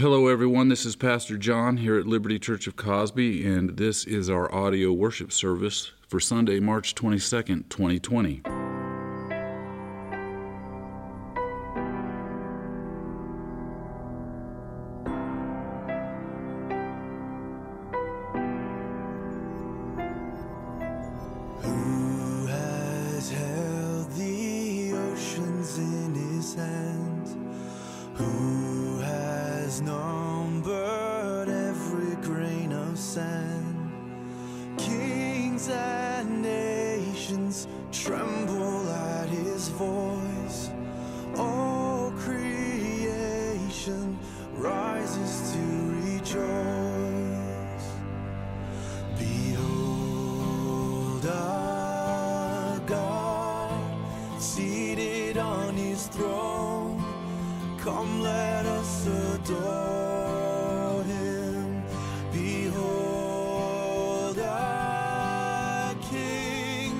Hello, everyone. This is Pastor John here at Liberty Church of Cosby, and this is our audio worship service for Sunday, March 22nd, 2020. Come, let us adore him. Behold our King,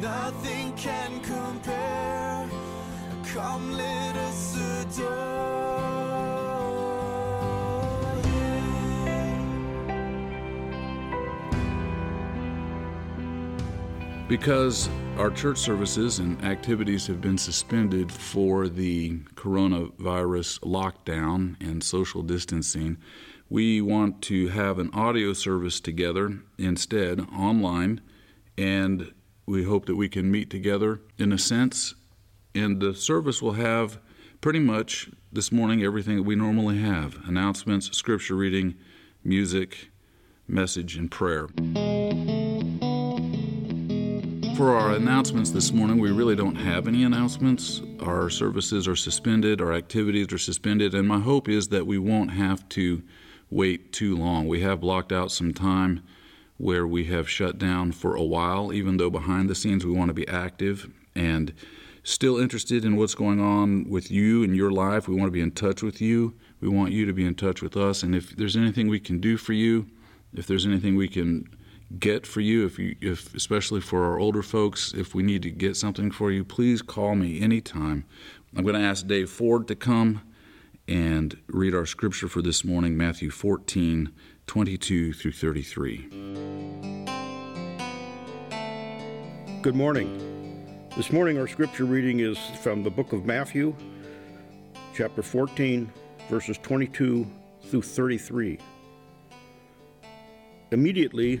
nothing can compare. Come, let us adore Because our church services and activities have been suspended for the coronavirus lockdown and social distancing, we want to have an audio service together instead online, and we hope that we can meet together in a sense. And the service will have pretty much this morning everything that we normally have announcements, scripture reading, music, message, and prayer. For our announcements this morning, we really don't have any announcements. Our services are suspended, our activities are suspended, and my hope is that we won't have to wait too long. We have blocked out some time where we have shut down for a while, even though behind the scenes we want to be active and still interested in what's going on with you and your life. We want to be in touch with you. We want you to be in touch with us. And if there's anything we can do for you, if there's anything we can get for you if you if especially for our older folks if we need to get something for you please call me anytime i'm going to ask dave ford to come and read our scripture for this morning matthew 14 22 through 33 Good morning. This morning, our scripture reading is from the book of Matthew, chapter 14, verses 22 through 33. Immediately,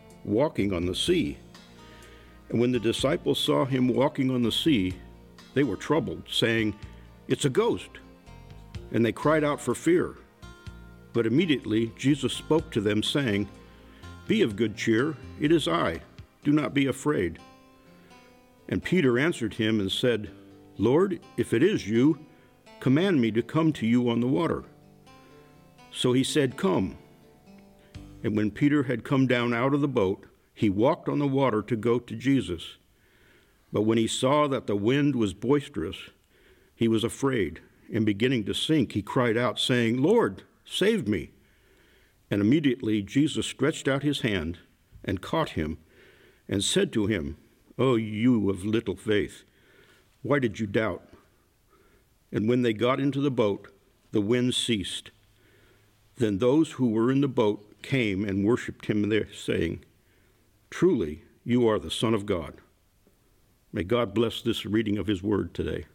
walking on the sea. And when the disciples saw him walking on the sea, they were troubled, saying, It's a ghost. And they cried out for fear. But immediately Jesus spoke to them, saying, Be of good cheer, it is I. Do not be afraid. And Peter answered him and said, Lord, if it is you, command me to come to you on the water. So he said, Come. And when Peter had come down out of the boat, he walked on the water to go to Jesus. But when he saw that the wind was boisterous, he was afraid, and beginning to sink, he cried out, saying, Lord, save me. And immediately Jesus stretched out his hand and caught him, and said to him, O you of little faith, why did you doubt? And when they got into the boat, the wind ceased. Then those who were in the boat came and worshipped him there, saying, Truly, you are the Son of God. May God bless this reading of his word today.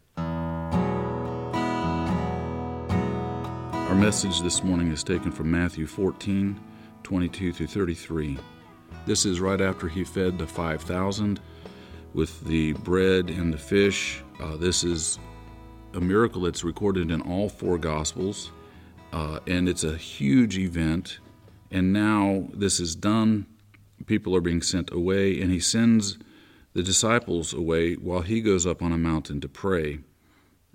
Our message this morning is taken from Matthew 14, 22 through 33. This is right after he fed the 5,000 with the bread and the fish. Uh, this is a miracle that's recorded in all four Gospels, uh, and it's a huge event. And now this is done. People are being sent away, and he sends the disciples away while he goes up on a mountain to pray.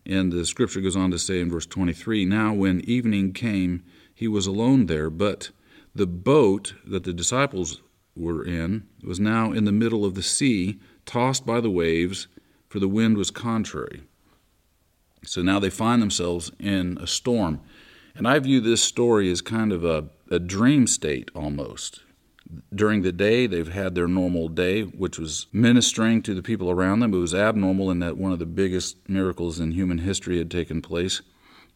And the scripture goes on to say in verse 23 Now, when evening came, he was alone there, but the boat that the disciples were in was now in the middle of the sea, tossed by the waves, for the wind was contrary. So now they find themselves in a storm. And I view this story as kind of a, a dream state almost. During the day, they've had their normal day, which was ministering to the people around them. It was abnormal in that one of the biggest miracles in human history had taken place.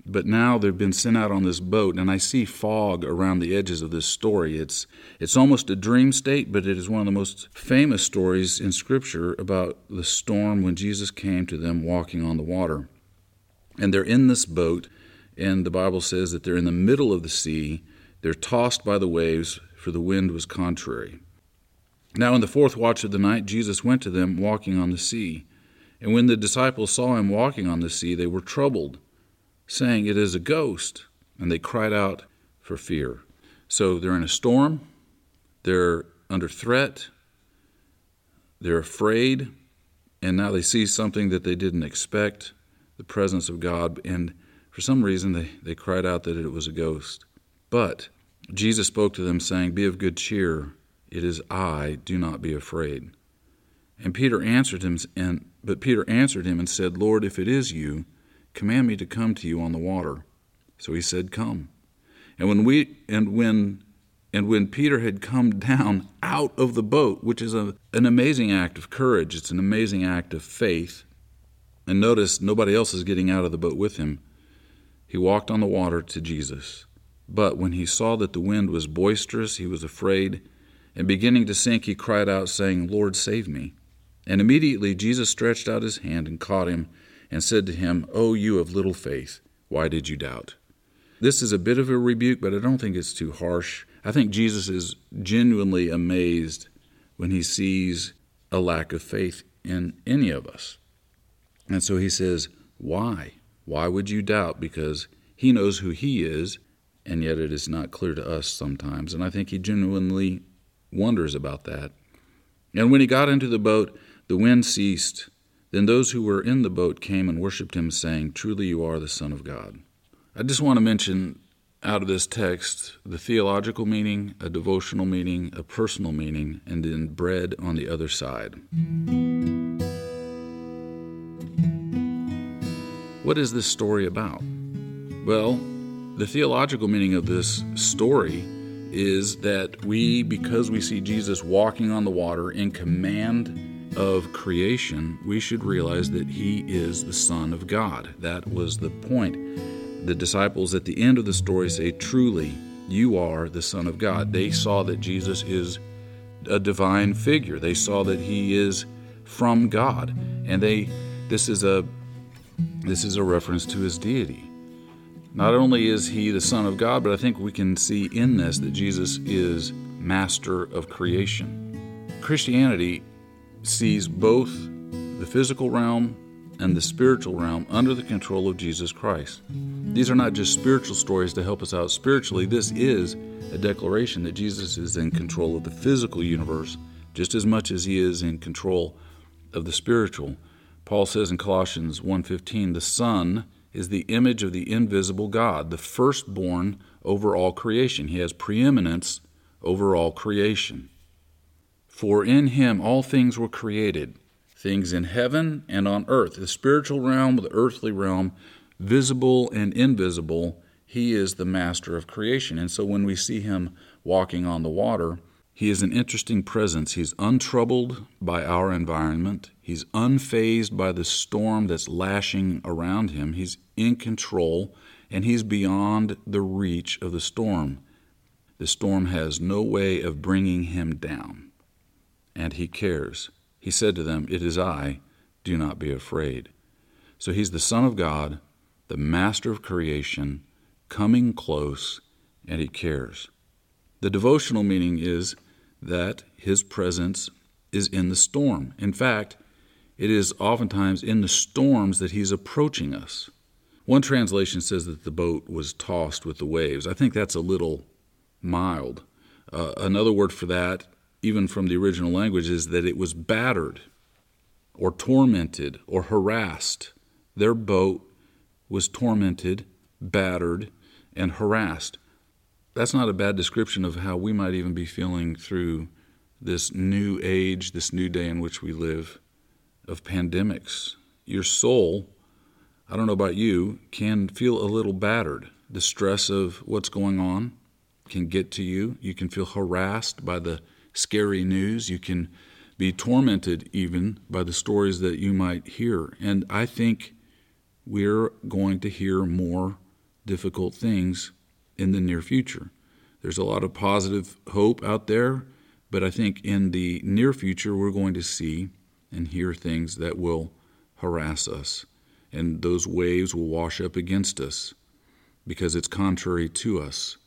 But now they've been sent out on this boat, and I see fog around the edges of this story. It's, it's almost a dream state, but it is one of the most famous stories in Scripture about the storm when Jesus came to them walking on the water. And they're in this boat, and the Bible says that they're in the middle of the sea. They're tossed by the waves, for the wind was contrary. Now, in the fourth watch of the night, Jesus went to them walking on the sea. And when the disciples saw him walking on the sea, they were troubled saying, It is a ghost. And they cried out for fear. So they're in a storm, they're under threat, they're afraid, and now they see something that they didn't expect the presence of God. And for some reason, they, they cried out that it was a ghost. But Jesus spoke to them, saying, Be of good cheer. It is I, do not be afraid. And Peter answered him, and but Peter answered him and said, Lord, if it is you, command me to come to you on the water. So he said, Come. And when we and when and when Peter had come down out of the boat, which is a, an amazing act of courage, it's an amazing act of faith. And notice nobody else is getting out of the boat with him. He walked on the water to Jesus. But when he saw that the wind was boisterous, he was afraid, and beginning to sink, he cried out, saying, Lord, save me. And immediately Jesus stretched out his hand and caught him and said to him, O you of little faith, why did you doubt? This is a bit of a rebuke, but I don't think it's too harsh. I think Jesus is genuinely amazed when he sees a lack of faith in any of us. And so he says, Why? Why would you doubt? Because he knows who he is, and yet it is not clear to us sometimes. And I think he genuinely wonders about that. And when he got into the boat, the wind ceased then those who were in the boat came and worshipped him, saying, Truly you are the Son of God. I just want to mention out of this text the theological meaning, a devotional meaning, a personal meaning, and then bread on the other side. What is this story about? Well, the theological meaning of this story is that we, because we see Jesus walking on the water in command of creation, we should realize that he is the Son of God. That was the point. The disciples at the end of the story say, Truly, you are the Son of God. They saw that Jesus is a divine figure. They saw that he is from God. And they this is a this is a reference to his deity. Not only is he the Son of God, but I think we can see in this that Jesus is master of creation. Christianity sees both the physical realm and the spiritual realm under the control of Jesus Christ. These are not just spiritual stories to help us out spiritually. This is a declaration that Jesus is in control of the physical universe just as much as he is in control of the spiritual. Paul says in Colossians 1:15, "The Son is the image of the invisible God, the firstborn over all creation. He has preeminence over all creation." For in him all things were created, things in heaven and on earth, the spiritual realm, the earthly realm, visible and invisible. He is the master of creation. And so when we see him walking on the water, he is an interesting presence. He's untroubled by our environment. He's unfazed by the storm that's lashing around him. He's in control and he's beyond the reach of the storm. The storm has no way of bringing him down and he cares. He said to them, It is I, do not be afraid. So he's the Son of God, the master of creation, coming close, and he cares. The devotional meaning is that his presence is in the storm. In fact, it is oftentimes in the storms that he's approaching us. One translation says that the boat was tossed with the waves. I think that's a little mild. Uh, another word for that even from the original language, is that it was battered or tormented or harassed. Their boat was tormented, battered, and harassed. That's not a bad description of how we might even be feeling through this new age, this new day in which we live of pandemics. Your soul, I don't know about you, can feel a little battered. The stress of what's going on can get to you. You can feel harassed by the scary news. You can be tormented even by the stories that you might hear. And I think we're going to hear more difficult things in the near future. There's a lot of positive hope out there, but I think in the near future we're going to see and hear things that will harass us, and those waves will wash up against us because it's contrary to us.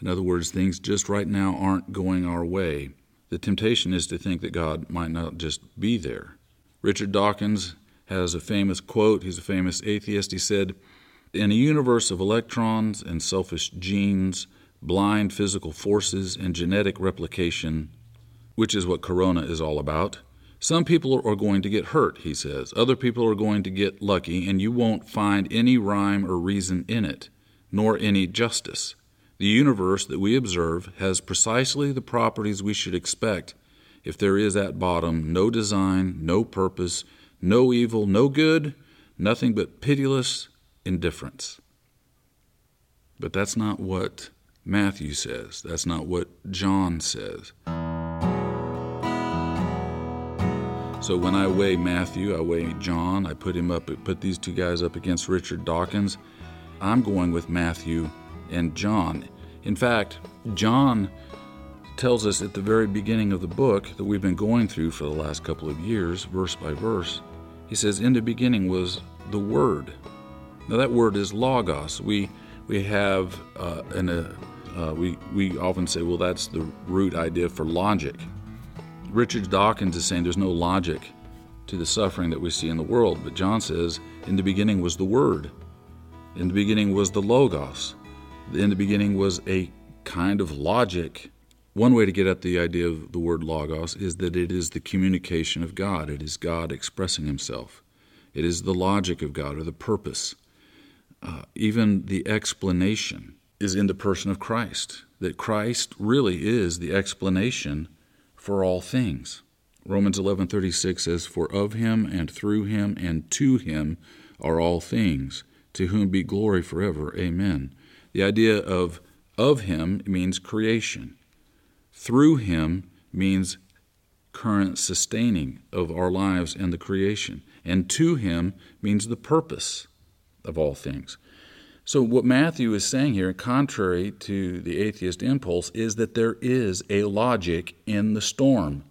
In other words, things just right now aren't going our way. The temptation is to think that God might not just be there. Richard Dawkins has a famous quote. He's a famous atheist. He said, In a universe of electrons and selfish genes, blind physical forces, and genetic replication, which is what Corona is all about, some people are going to get hurt, he says. Other people are going to get lucky, and you won't find any rhyme or reason in it, nor any justice. The universe that we observe has precisely the properties we should expect if there is at bottom no design, no purpose, no evil, no good, nothing but pitiless indifference. But that's not what Matthew says. That's not what John says. So when I weigh Matthew, I weigh John, I put him up, put these two guys up against Richard Dawkins. I'm going with Matthew and John. In fact, John tells us at the very beginning of the book that we've been going through for the last couple of years, verse by verse. He says, "In the beginning was the Word." Now that word is logos. We we have uh, uh, uh, we we often say, well, that's the root idea for logic. Richard Dawkins is saying there's no logic to the suffering that we see in the world, but John says, in the beginning was the Word. In the beginning was the logos in the beginning was a kind of logic. One way to get at the idea of the word logos is that it is the communication of God. It is God expressing Himself. It is the logic of God or the purpose. Uh, even the explanation is in the person of Christ, that Christ really is the explanation for all things. Romans 11:36 says for of him and through him and to him are all things to whom be glory forever amen the idea of of him means creation. Through him means current sustaining of our lives and the creation. And to him means the purpose of all things. So, what Matthew is saying here, contrary to the atheist impulse, is that there is a logic in the storm.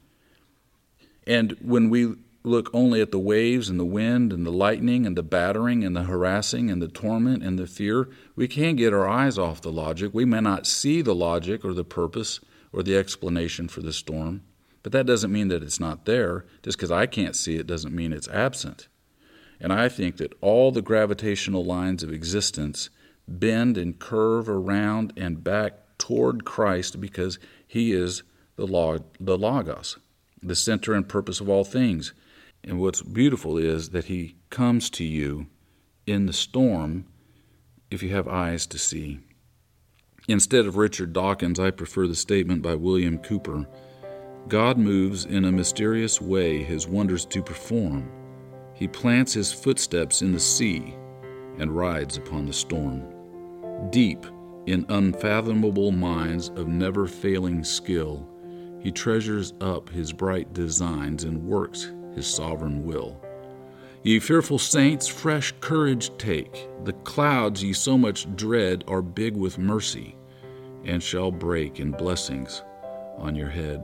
And when we look only at the waves and the wind and the lightning and the battering and the harassing and the torment and the fear, we can't get our eyes off the logic. We may not see the logic or the purpose or the explanation for the storm, but that doesn't mean that it's not there. Just because I can't see it doesn't mean it's absent. And I think that all the gravitational lines of existence bend and curve around and back toward Christ because He is the, log- the Logos, the center and purpose of all things. And what's beautiful is that He comes to you in the storm if you have eyes to see. Instead of Richard Dawkins, I prefer the statement by William Cowper God moves in a mysterious way His wonders to perform. He plants His footsteps in the sea and rides upon the storm. Deep in unfathomable mines of never failing skill, He treasures up His bright designs and works his sovereign will. Ye fearful saints, fresh courage take. The clouds ye so much dread are big with mercy, and shall break in blessings on your head.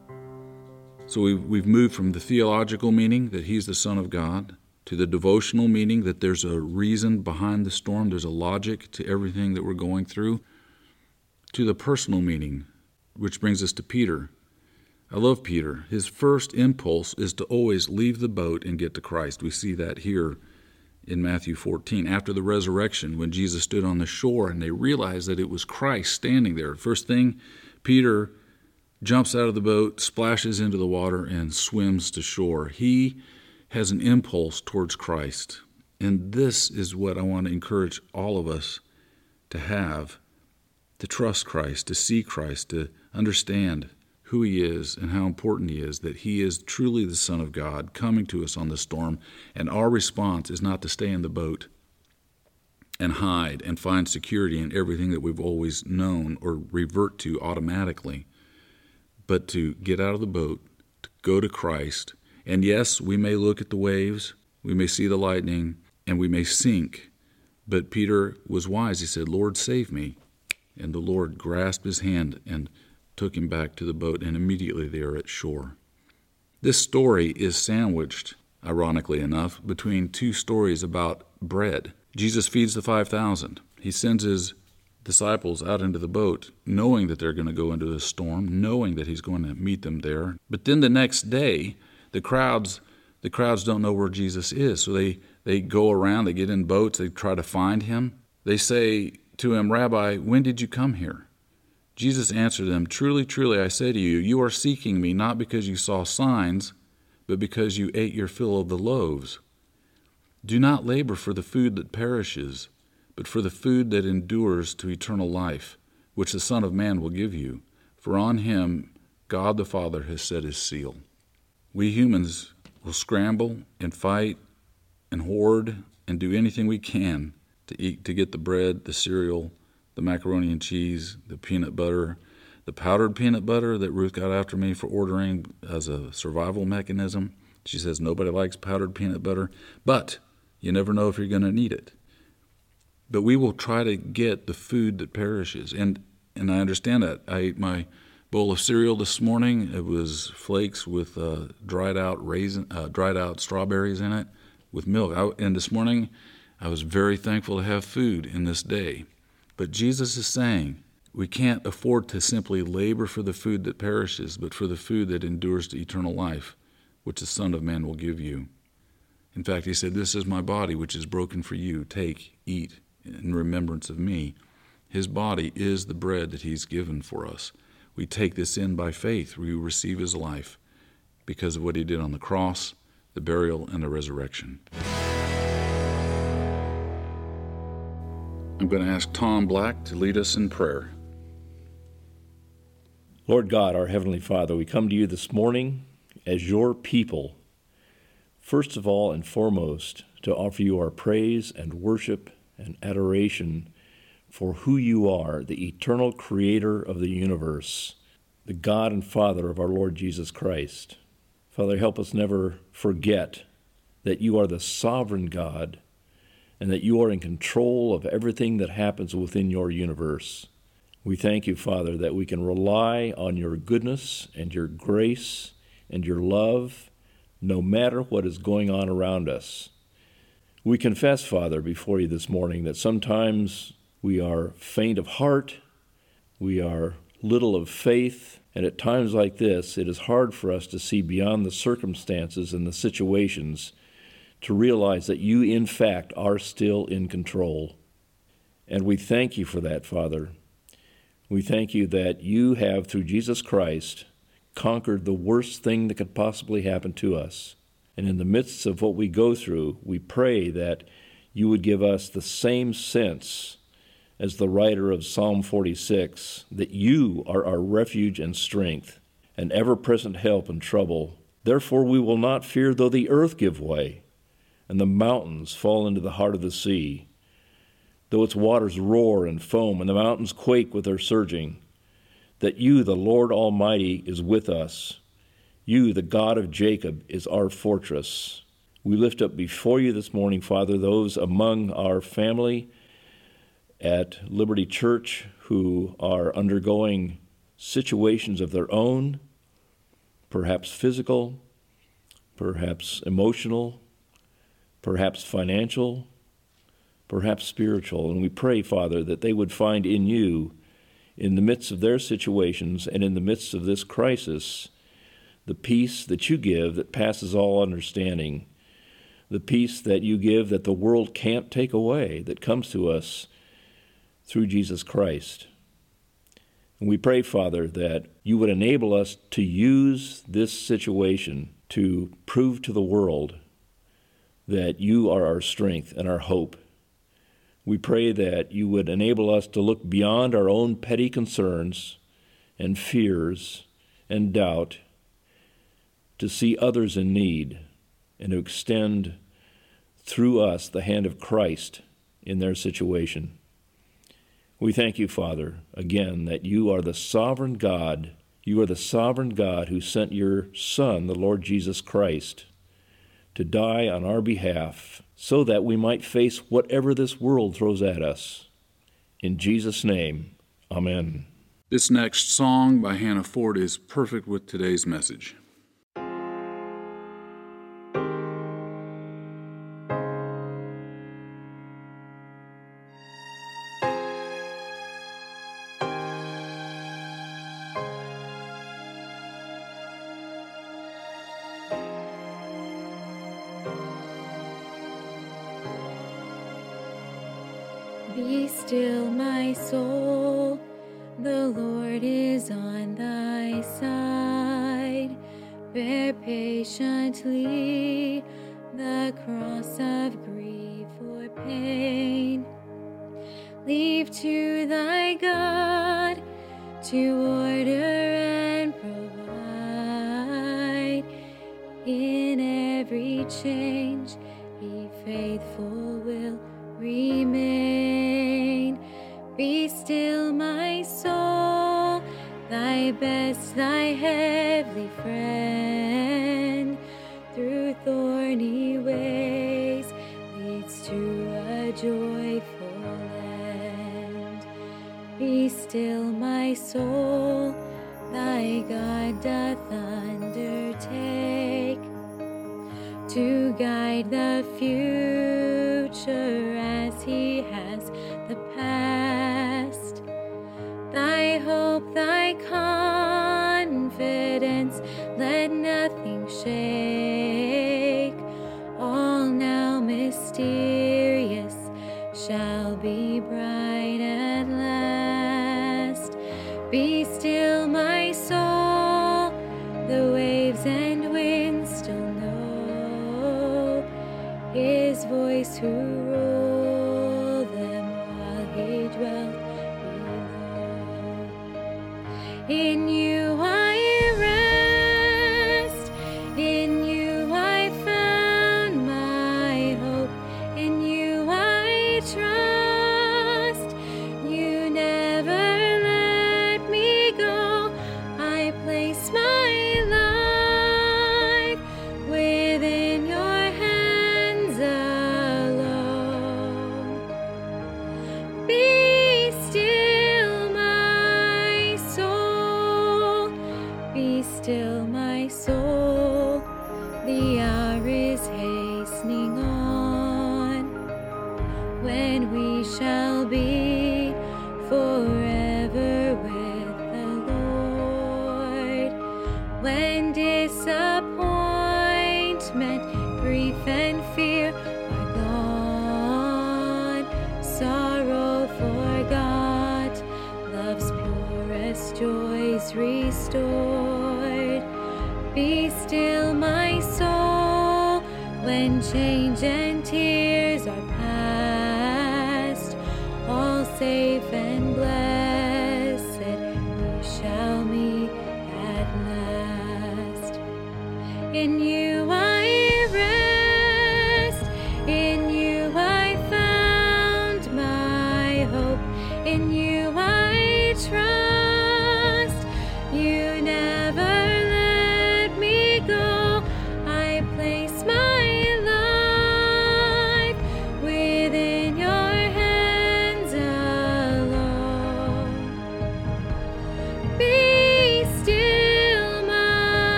So we've, we've moved from the theological meaning that he's the Son of God to the devotional meaning that there's a reason behind the storm, there's a logic to everything that we're going through, to the personal meaning which brings us to Peter. I love Peter. His first impulse is to always leave the boat and get to Christ. We see that here in Matthew 14. After the resurrection, when Jesus stood on the shore and they realized that it was Christ standing there, first thing, Peter jumps out of the boat, splashes into the water, and swims to shore. He has an impulse towards Christ. And this is what I want to encourage all of us to have to trust Christ, to see Christ, to understand who He is and how important He is, that He is truly the Son of God coming to us on the storm. And our response is not to stay in the boat and hide and find security in everything that we've always known or revert to automatically but to get out of the boat, to go to Christ. And yes, we may look at the waves, we may see the lightning, and we may sink. But Peter was wise. He said, Lord, save me. And the Lord grasped his hand and took him back to the boat, and immediately they are at shore. This story is sandwiched, ironically enough, between two stories about bread. Jesus feeds the 5,000. He sends his disciples out into the boat, knowing that they're going to go into the storm, knowing that he's going to meet them there. But then the next day, the crowds the crowds don't know where Jesus is, so they they go around, they get in boats, they try to find him. They say to him, "Rabbi, when did you come here?" Jesus answered them, "Truly, truly, I say to you, you are seeking me not because you saw signs, but because you ate your fill of the loaves. Do not labor for the food that perishes." But for the food that endures to eternal life, which the Son of Man will give you. For on him God the Father has set his seal. We humans will scramble and fight and hoard and do anything we can to eat to get the bread, the cereal, the macaroni and cheese, the peanut butter, the powdered peanut butter that Ruth got after me for ordering as a survival mechanism. She says nobody likes powdered peanut butter, but you never know if you're going to need it but we will try to get the food that perishes. And and I understand that. I ate my bowl of cereal this morning. It was flakes with uh, dried out raisin, uh, dried out strawberries in it, with milk. I, and this morning, I was very thankful to have food in this day. But Jesus is saying we can't afford to simply labor for the food that perishes, but for the food that endures to eternal life, which the Son of Man will give you. In fact, he said, This is my body, which is broken for you. Take, eat, in remembrance of me. His body is the bread that He's given for us. We take this in by faith. We receive His life because of what He did on the cross, the burial, and the resurrection. I'm going to ask Tom Black to lead us in prayer. Lord God, our Heavenly Father, we come to you this morning as your people, first of all and foremost, to offer you our praise and worship and adoration for who you are, the eternal creator of the universe, the God and Father of our Lord Jesus Christ. Father, help us never forget that you are the sovereign God and that you are in control of everything that happens within your universe. We thank you, Father, that we can rely on your goodness and your grace and your love no matter what is going on around us. We confess, Father, before you this morning that sometimes we are faint of heart, we are little of faith, and at times like this, it is hard for us to see beyond the circumstances and the situations to realize that you, in fact, are still in control. And we thank you for that, Father. We thank you that you have, through Jesus Christ, conquered the worst thing that could possibly happen to us and in the midst of what we go through, we pray that you would give us the same sense as the writer of Psalm 46 that you are our refuge and strength, an ever present help in trouble. Therefore, we will not fear though the earth give way, and the mountains fall into the heart of the sea, though its waters roar and foam, and the mountains quake with their surging. That you, the Lord Almighty, is with us you, the God of Jacob, is our fortress. We lift up before you this morning, Father, those among our family at Liberty Church who are undergoing situations of their own, perhaps physical, perhaps emotional, perhaps financial, perhaps spiritual. And we pray, Father, that they would find in you in the midst of their situations and in the midst of this crisis, the peace that you give that passes all understanding, the peace that you give that the world can't take away, that comes to us through Jesus Christ. And we pray, Father, that you would enable us to use this situation to prove to the world that you are our strength and our hope. We pray that you would enable us to look beyond our own petty concerns and fears and doubt to see others in need and to extend through us the hand of Christ in their situation. We thank you, Father, again, that you are the sovereign God. You are the sovereign God who sent your Son, the Lord Jesus Christ, to die on our behalf so that we might face whatever this world throws at us. In Jesus' name, Amen. This next song by Hannah Ford is perfect with today's message. Be still, my soul. The Lord is on thy side. Bear patiently the cross of grief or pain. Leave to thy God to order and provide. In every change, thy heavenly friend. Through thorny ways leads to a joyful end. Be still, my soul, thy God doth undertake to guide the future his voice who ruled them while he dwelt below. In you restored.